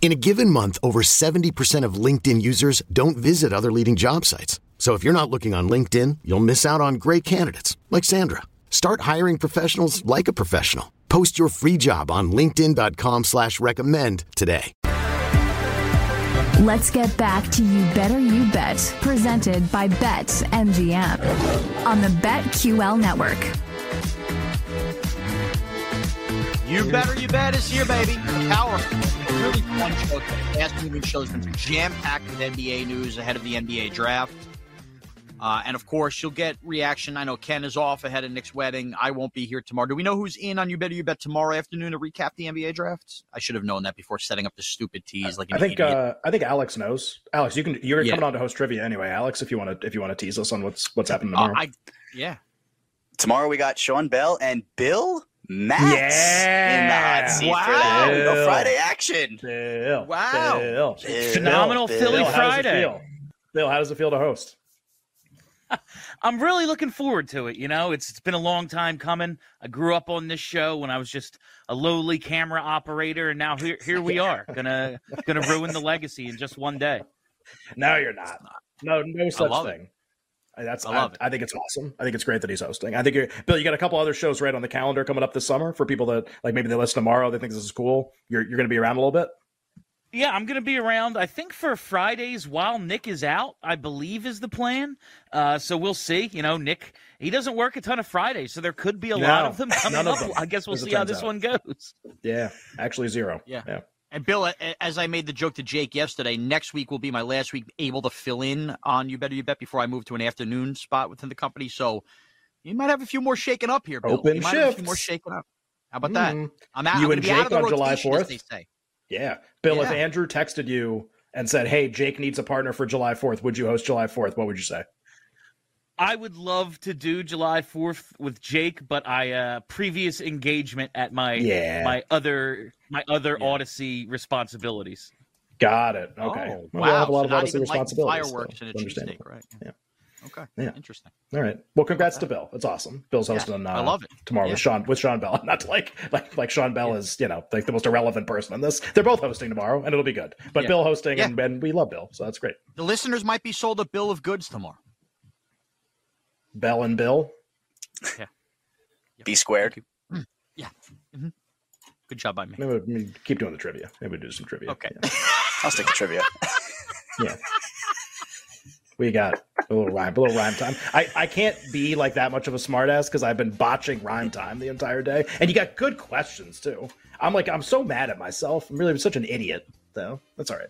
In a given month, over 70% of LinkedIn users don't visit other leading job sites. So if you're not looking on LinkedIn, you'll miss out on great candidates like Sandra. Start hiring professionals like a professional. Post your free job on linkedin.com slash recommend today. Let's get back to You Better You Bet, presented by Bet MGM on the BetQL network. You better, you bet is here, baby. The power. Really fun show. The past moving show's been jam packed with NBA news ahead of the NBA draft. Uh, and of course, you'll get reaction. I know Ken is off ahead of Nick's wedding. I won't be here tomorrow. Do we know who's in on You Better You Bet tomorrow afternoon to recap the NBA draft? I should have known that before setting up the stupid tease. Like I think uh, I think Alex knows. Alex, you can you're Yeah. coming on to host trivia anyway. Alex, if you want to if you want to tease us on what's what's happening Uh, tomorrow. I, yeah. Tomorrow we got Sean Bell and Bill Max Yeah. in the hot seat for Wow. that. No Bill. Friday action. Bill, Wow. Bill, Bill, Phenomenal Bill. Philly Bill, how does it Friday. feel? Bill, how does it feel to host? I'm really looking forward to it. You know, it's it's been a long time coming. I grew up on this show when I was just a lowly camera operator, and now here here we are, gonna gonna ruin the legacy in just one day. No, you're not. No, no such thing. it. I- That's I I, love it. I think it's awesome. I think it's great that he's hosting. I think you're Bill. You got a couple other shows right on the calendar coming up this summer for people that like maybe they listen tomorrow. They think this is cool. You're you're going to be around a little bit. Yeah, I'm gonna be around. I think for Fridays while Nick is out, I believe is the plan. Uh, so we'll see. You know, Nick he doesn't work a ton of Fridays, so there could be a lot of them coming none of up. them, I guess we'll see how this out. one goes. Yeah, actually zero. Yeah. yeah. And Bill, as I made the joke to Jake yesterday, next week will be my last week able to fill in on You Better You Bet before I move to an afternoon spot within the company. So you might have a few more shaking up here, Bill. Open you might have a few more shaking up. How about that? Mm. I'm out. You I'm and gonna out Jake of the on July rotation, as 4th? They say. Yeah. Bill, if Andrew texted you and said, Hey, Jake needs a partner for July 4th, would you host July 4th? What would you say? I would love to do July 4th with Jake, but I uh previous engagement at my Yeah. my other my other Yeah. Audacy responsibilities. Got it. Okay. Oh, Well, wow. we have a lot so of Audacy even like responsibilities. fireworks so and a it's cheesesteak, right? Yeah. Okay. Yeah. Interesting. All right. Well, congrats to Bill. It's awesome. Bill's Yeah, hosting. uh, I love it. tomorrow Yeah. with Sean with Sean Bell. Not to like like like Sean Bell is you know like the most irrelevant person in this. They're both hosting tomorrow, and it'll be good. But Yeah. Bill hosting, Yeah. and, and we love Bill, so that's great. The listeners might be sold a bill of goods tomorrow. Bell and Bill. Yeah. B squared. Yeah. hmm Good job by me. Maybe, maybe keep doing the trivia. Maybe we do some trivia. Okay. Yeah. I'll stick to trivia. Yeah. We got a little rhyme, a little rhyme time. I, I can't be like that much of a smartass because I've been botching rhyme time the entire day. And you got good questions too. I'm like, I'm so mad at myself. I'm really such an idiot, though. That's all right.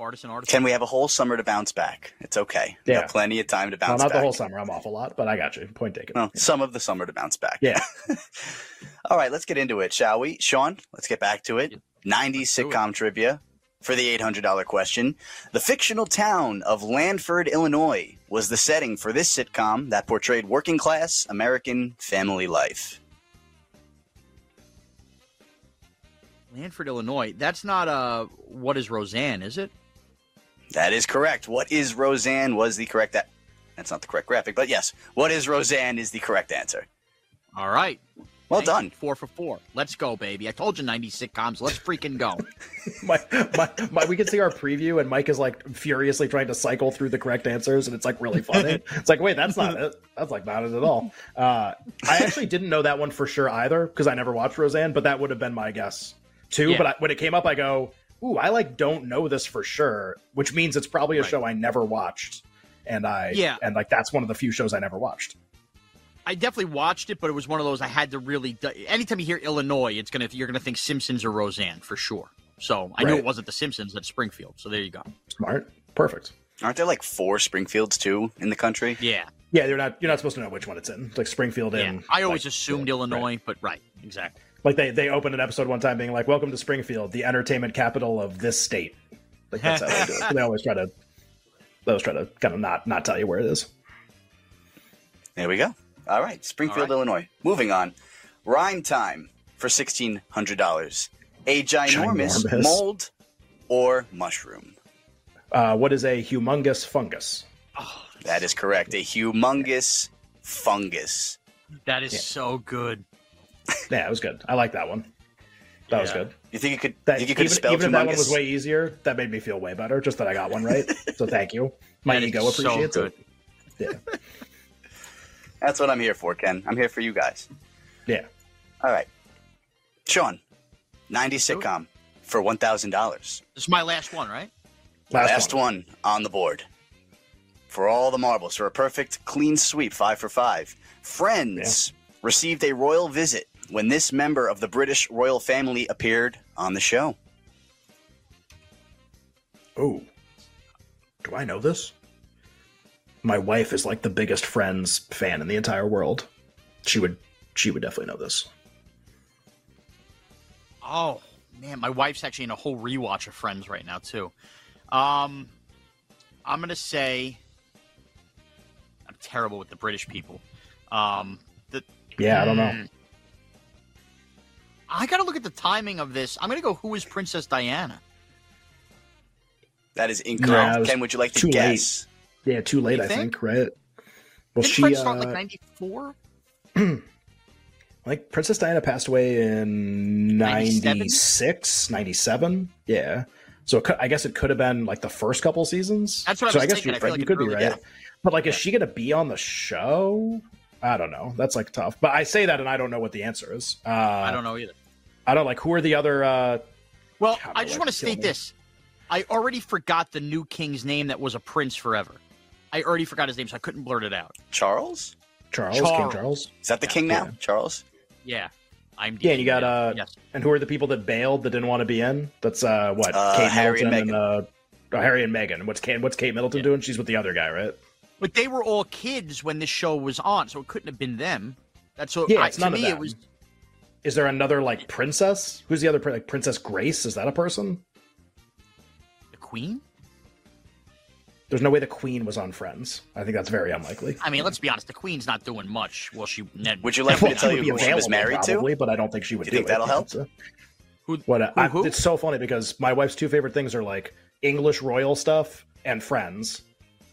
Partisan artist. Can we have a whole summer to bounce back? It's okay. We Yeah. plenty of time to Well, bounce not back. the whole summer. I'm off a lot, but I got you. Point taken. No, some of the summer to bounce back. Yeah. All right, let's get into it, shall we? Shaun, let's get back to it. 90s do it. sitcom trivia for the $800 question. The fictional town of Lanford, Illinois was the setting for this sitcom that portrayed working class American family life. Lanford, Illinois. That's not uh what is Roseanne, is it? That is correct. What is Roseanne was the correct that that's not the correct graphic, but yes, what is Roseanne is the correct answer. All right. Well Thank done. you. Four for four. Let's go, baby. I told you 90 sitcoms. Let's freaking go. my, my, my, we can see our preview, and Mike is like furiously trying to cycle through the correct answers, and it's like really funny. it's like, wait, that's not it. That's like not it at all. Uh, I actually didn't know that one for sure either because I never watched Roseanne, but that would have been my guess too. Yeah. But I, when it came up, I go, "Ooh, I like don't know this for sure," which means it's probably a Right. show I never watched, and I Yeah. and like that's one of the few shows I never watched. I definitely watched it, but it was one of those I had to really. Anytime you hear Illinois, it's gonna you're gonna think Simpsons or Roseanne for sure. So I knew it wasn't the Simpsons at Springfield. So there you go. Smart. Perfect. Aren't there like four Springfields too in the country? Yeah, Yeah, you're not you're not supposed to know which one it's in. It's like Springfield yeah. and I always like, assumed yeah, Illinois, right. but right, exactly. Like they they opened an episode one time being like, "Welcome to Springfield, the entertainment capital of this state." Like that's how they do it. They always try to they always try to kind of not not tell you where it is. There we go. All right, Springfield, All right. Illinois. Moving on. Rhyme time for sixteen hundred dollars. A ginormous, Ginormous. mold or mushroom. Uh, what is a humongous fungus? Oh, That is correct. A humongous fungus. That is Yeah. so good. Yeah, it was good. I like that one. That was good. You think you could? That, you think you could even, have spelled even if that one was way easier, that made me feel way better. Just that I got one right. so thank you. My That is ego so appreciates good. it. Yeah. That's what I'm here for, Ken. I'm here for you guys. Yeah. All right, Shaun, ninety sitcom for one thousand dollars. This is my last one, right? Last, Last one. one on the board. For all the marbles, for a perfect clean sweep, five for five. Friends received a royal visit when this member of the British royal family appeared on the show. Oh, do I know this? My wife is like the biggest Friends fan in the entire world. She would, she would definitely know this. Oh man, my wife's actually in a whole rewatch of Friends right now too. Um, I'm gonna say I'm terrible with the British people. Um, the Yeah, I don't know. Hmm. I gotta look at the timing of this. I'm gonna go. Who is Princess Diana? That is incorrect. it was Ken, would you like to too late. guess? Yeah, too late, You I think? think. Right? Well, Didn't she, Friends uh, start like '94? like Princess Diana passed away in 96, 97. Yeah. So it could, I guess it could have been like the first couple seasons. That's what I so was I guess thinking. you're I feel right. like you could be right. yeah. But like, is she going to be on the show? I don't know. That's like tough. But I say that and I don't know what the answer is. Uh, I don't know either. I don't like who are the other. Uh, Well, God, I just want to state me. this. I already forgot the new king's name that was a prince forever. I already forgot his name, so I couldn't blurt it out. Charles? Charles, King Charles. Charles. Is that the king now? Yeah. Charles? Yeah, I'm. Yeah, and you got uh, yes. and who are the people that bailed that didn't want to be in? That's uh, what Uh, Kate Harry and Middleton and, uh, uh, Harry and Meghan. What's Kate? What's Kate Middleton doing? She's with the other guy, right? But they were all kids when this show was on, so it couldn't have been them. That's what Yeah, I, it's to none of me, it was. Is there another like princess? Who's the other prin- like Princess Grace? Is that a person? The queen? There's no way the Queen was on Friends. I think that's very unlikely. I mean, let's be honest. The queen's not doing much. Well, she. Ned, Would you like me to tell you be who she was available, married probably, to? But I don't think she would Do do, you think it. that'll help? Who, What who, I, who? it's so funny because my wife's two favorite things are like English royal stuff and Friends,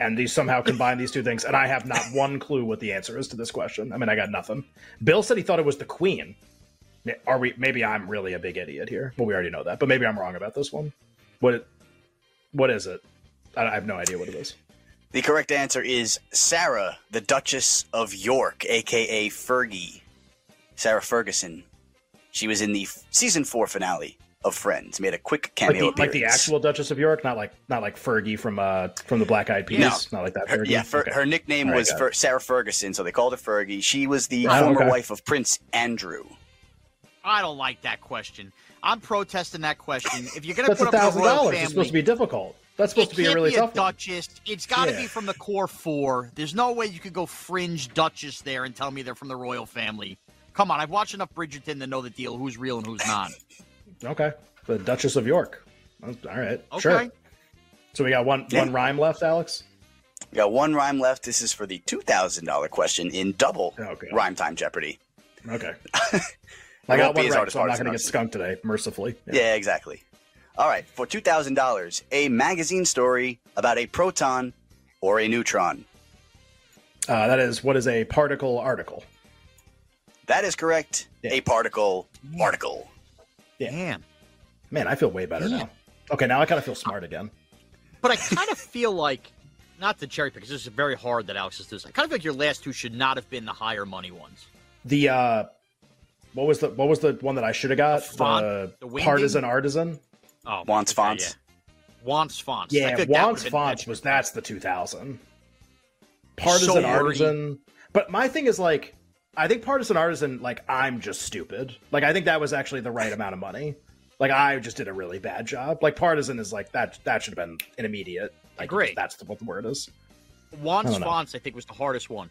and these somehow combine these two things, and I have not one clue what the answer is to this question. I mean, I got nothing. Bill said he thought it was the Queen. Are we? Maybe I'm really a big idiot here. Well, we already know that, but maybe I'm wrong about this one. What? What is it? I I have no idea what it is. The correct answer is Sarah, the Duchess of York, aka Fergie. Sarah Ferguson. She was in the season four finale of Friends. Made a quick Like cameo the, like the actual Duchess of York, not like not like Fergie from uh from the Black Eyed Peas, No. not like that. Her, yeah, Fer- Okay. her nickname All right, was got Fer- Sarah Ferguson, so they called her Fergie. She was the Oh, former okay. wife of Prince Andrew. I don't like that question. I'm protesting that question. If you're going to That's a put up thousand dollars. It's supposed to be difficult. That's supposed it to be a can't really be tough a one. Duchess. It's got to Yeah. be from the core four. There's no way you could go fringe Duchess there and tell me they're from the royal family. Come on, I've watched enough Bridgerton to know the deal. Who's real and who's not. Okay, the Duchess of York. All right, Okay. sure. So we got one Yeah. one rhyme left, Alex. We got one rhyme left. This is for the two thousand dollar question in double Okay. rhyme time Jeopardy. Okay. I got one right, so I'm not going to get skunked today, mercifully. Yeah, exactly. All right, for two thousand dollars, a magazine story about a proton or a neutron. Uh, that is what is a particle article. That is correct. Yeah. A particle article. Damn. Man, I feel way better Yeah. now. Okay, now I kind of feel smart again. But I kind of feel like, not the cherry pick, 'cause this is very hard that Alex is doing. I kind of feel like your last two should not have been the higher money ones. The uh, what was the what was the one that I should have got? The font? The, The partisan artisan. Oh, Wants fonts. Yeah. Wants fonts. Yeah, like Wants fonts was that's the 2000. Partisan So artisan. But my thing is like, I think partisan artisan, like I'm just stupid. Like I think that was actually the right amount of money. Like I just did a really bad job. Like partisan is like that. That should have been an immediate. Like Agree. That's the, what the word is. Wants I fonts, I think, was the hardest one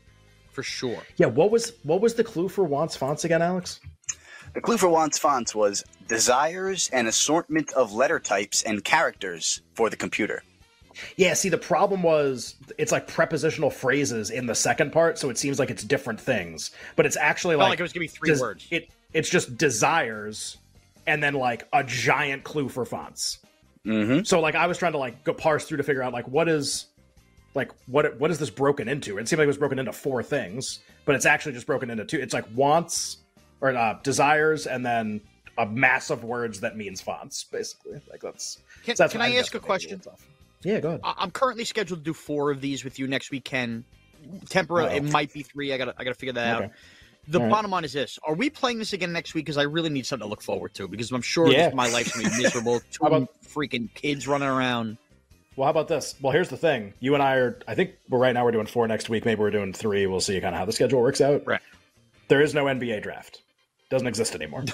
for sure. Yeah. What was what was the clue for wants fonts again, Alex? The clue for Juan's fonts was desires an assortment of letter types and characters for the computer. Yeah. See, the problem was it's like prepositional phrases in the second part, so it seems like it's different things, but it's actually like, like it was gonna be three des- words. It it's just desires, and then like a giant clue for fonts. Mm-hmm. So like I was trying to like go parse through to figure out like what is like what what is this broken into? It seemed like it was broken into four things, but it's actually just broken into two. It's like wants or uh, desires and then a mass of words that means fonts, basically. Like that's. Can, so that's can why I think ask a that's what made it question? little tough. Yeah, go ahead. I- I'm currently scheduled to do four of these with you next week. Ken, temporarily, oh. it Oh. might be three. I gotta, I gotta figure that out. The All right. bottom line is this: Are we playing this again next week? Because I really need something to look forward to. Because I'm sure Yeah. my life's gonna be miserable. Two about- freaking kids running around. Well, how about this? Well, here's the thing. You and I are. I think we're right now. We're doing four next week. Maybe we're doing three. We'll see kind of how the schedule works out. Right. There is no NBA draft. Doesn't exist anymore.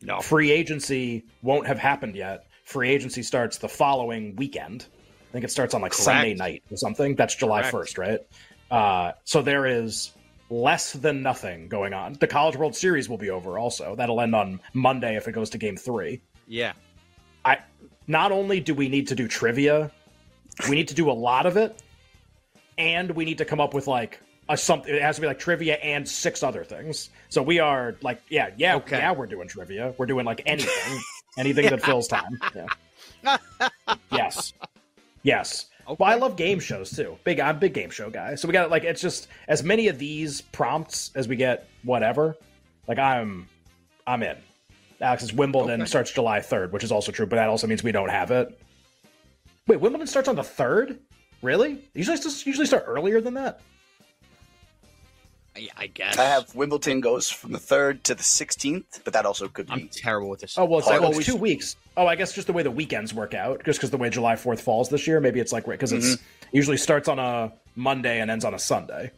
No. Free agency won't have happened yet. Free agency starts the following weekend. I think it starts on like Correct. Sunday night or something. That's July Correct. 1st, right? Uh, so there is less than nothing going on. The College World Series will be over also. That'll end on Monday if it goes to game three. Yeah. I not only do we need to do trivia, we need to do a lot of it, and we need to come up with like a something. It has to be like trivia and six other things. So we are like, yeah, yeah, Okay. yeah. We're doing trivia. We're doing like anything, anything that fills time. Yeah. yes, yes. Well, I love game shows too. Big, I'm a big game show guy. So we got like it's just as many of these prompts as we get. Whatever. Like I'm, I'm in. Alex's Wimbledon Okay. starts July 3rd, which is also true, but that also means we don't have it. Wait, Wimbledon starts on the 3rd? Really? Usually usually start earlier than that? I, I guess. I have Wimbledon goes from the third to the sixteenth, but that also could be. I'm terrible with this. Oh, well, it's, like, Oh, it's two weeks. Oh, I guess just the way the weekends work out, just because the way July 4th falls this year, maybe it's like, because it's it usually starts on a Monday and ends on a Sunday.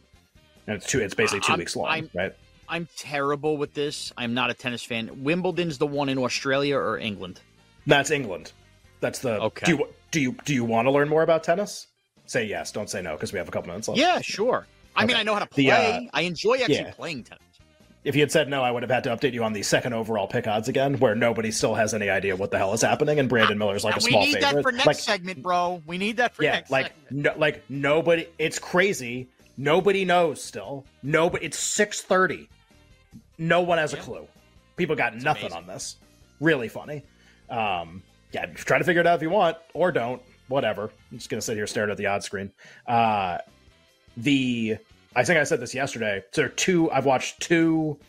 And it's two, it's basically 2 I'm- weeks long, I'm- right? I'm terrible with this. I'm not a tennis fan. Wimbledon's the one in Australia or England. That's England. That's the. Okay. Do you, do you, do you want to learn more about tennis? Say yes, don't say no, because we have a couple minutes left. Yeah, sure. I mean, I know how to play. The, uh, I enjoy actually yeah. playing tennis. If you had said no, I would have had to update you on the second overall pick odds again, where nobody still has any idea what the hell is happening, and Brandon Miller's like a we small favorite. We need that for next like, segment, bro. We need that for yeah, next like segment. no, like nobody. It's crazy. Nobody knows still. Nobody. It's six thirty. No one has a clue. People got nothing amazing. on this. Really funny. Um, yeah, try to figure it out if you want, or don't. Whatever. I'm just gonna sit here staring at the odds screen. Uh, the I think I said this yesterday. So two. I've watched two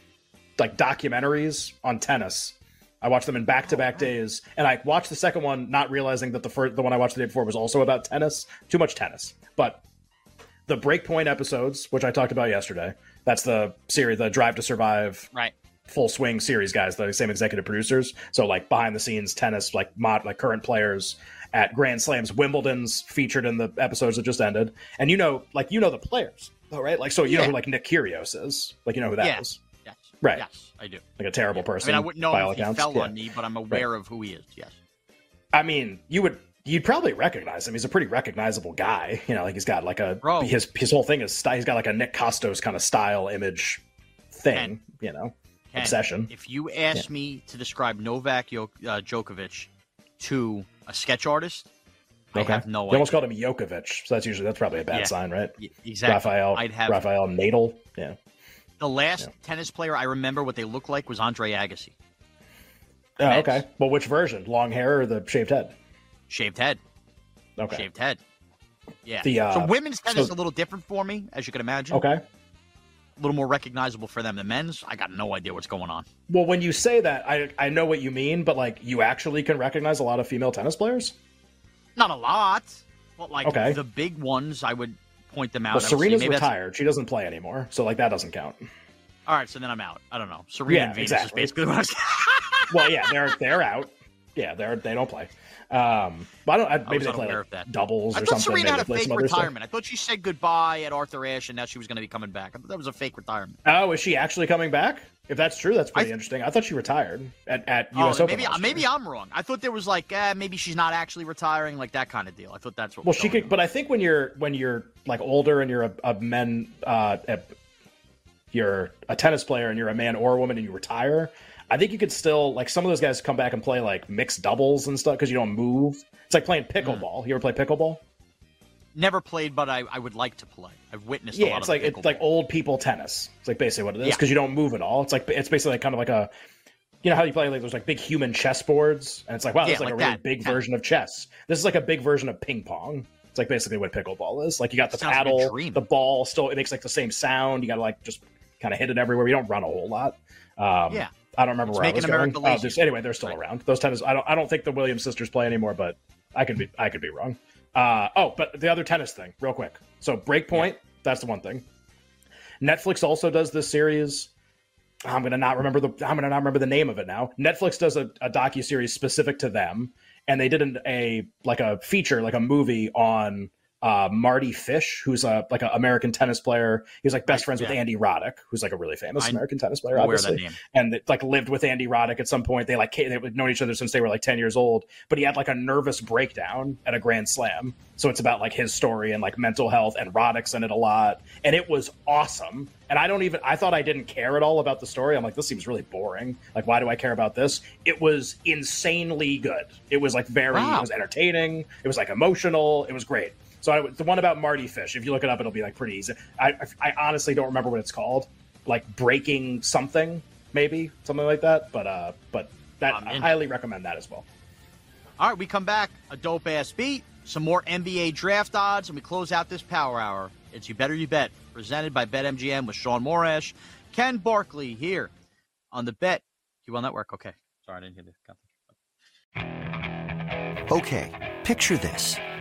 like documentaries on tennis. I watched them in back to back days, and I watched the second one not realizing that the first, the one I watched the day before was also about tennis. Too much tennis, but the Breakpoint episodes, which I talked about yesterday, that's the series, the Drive to Survive Right. Full swing series guys, the same executive producers. So like behind the scenes tennis, like mod, like current players at Grand Slams, Wimbledon's featured in the episodes that just ended, and you know, like you know the players, though, right? Like so you know who like Nick Kyrgios is, like you know who that is, Yeah. Yes. Right. Yes, I do. like a terrible I person. mean, I wouldn't know by him all if he accounts. fell Yeah. on me, but I'm aware of who he is. Yes. I mean, you would you'd probably recognize him. He's a pretty recognizable guy. You know, like he's got like a Bro. his his whole thing is. He's got like a Nick Costos kind of style image thing. You know, Ken, obsession. If you ask me to describe Novak uh, Djokovic to a sketch artist, I have no you idea. almost called him Jokovic, so that's usually that's probably a bad Yeah. sign, right? Exactly. Rafael, I'd have Rafael Nadal. Yeah. the last tennis player I remember what they looked like was Andre Agassi, Oh, Mets. okay. Well, which version? Long hair or the shaved head? shaved head, Okay. shaved head. Yeah. The, uh, so women's tennis is a little different for me, as you can imagine. Okay. A little more recognizable for them than men's. I got no idea what's going on. Well, when you say that, I I know what you mean, but like you actually can recognize a lot of female tennis players. Not a lot, but like Okay. the big ones, I would point them out. Well, I would say Serena's maybe that's- retired; she doesn't play anymore, so like that doesn't count. All right, so then I'm out. I don't know. Serena Yeah, and Venus exactly. is basically what I was. Well, yeah, they're they're out. Yeah, they're they don't play. Um, but I don't. I, maybe was they play like that. doubles I or thought something. Serena had a fake stuff. retirement. I thought she said goodbye at Arthur Ashe and now she was going to be coming back. I thought that was a fake retirement. Oh, is she actually coming back? If that's true, that's pretty I- interesting. I thought she retired at, at Oh, US then Open. maybe maybe. I'm wrong. I thought there was like eh, maybe she's not actually retiring, like that kind of deal. I thought that's what. Well, was she going could, but I think when you're when you're like older and you're a, a men, uh, you're a tennis player and you're a man or a woman and you retire. I think you could still like some of those guys come back and play like mixed doubles and stuff because you don't move. It's like playing Mm. pickleball. You ever play pickleball? Never played, but I, I would like to play. I've witnessed. a Yeah, lot it's of like it's like old people tennis. It's like basically what it is Yeah. because you don't move at all. It's like it's basically like kind of like a, you know how you play like there's like big human chess boards, and it's like wow, Yeah, it's like, like a really that. big Yeah. version of chess. This is like a big version of ping pong. It's like basically what pickleball is. Like you got the Sounds paddle, dream. the ball still it makes like the same sound. You got to like just kind of hit it everywhere. We don't run a whole lot. Um, Yeah. I don't remember It's where I was America going. Lazy. just, anyway, they're still Right. around. Those tennis. I don't. I don't think the Williams sisters play anymore, but I could be. I could be wrong. Uh, oh, but the other tennis thing, real quick. So Breakpoint, that's the one thing. Netflix also does this series. I'm gonna not remember the. I'm gonna not remember the name of it now. Netflix does a, a docu series specific to them, and they did an, a like a feature, like a movie on uh, Mardy Fish, who's a like an American tennis player. He was like best friends with yeah. Andy Roddick, who's like a really famous I- American tennis player, I'm aware that obviously name. and they, like lived with Andy Roddick at some point. They like they've known each other since they were like ten years old. But he had like a nervous breakdown at a Grand Slam, so it's about like his story and like mental health. And Roddick's in it a lot, and it was awesome. And I don't even I thought I didn't care at all about the story. I'm like, this seems really boring. Like, why do I care about this? It was insanely good. It was like very Wow. it was entertaining. It was like emotional. It was great. So I, the one about Mardy Fish, if you look it up, it'll be like pretty easy. I, I honestly don't remember what it's called, like breaking something, maybe something like that. But uh, but that I'm I in. highly recommend that as well. All right, we come back, a dope ass beat, some more NBA draft odds, and we close out this power hour. It's You Better You Bet, presented by BetMGM with Shaun Morash, Ken Barkley here on the Bet QL Network. Okay. Sorry, I didn't hear the Okay, picture this.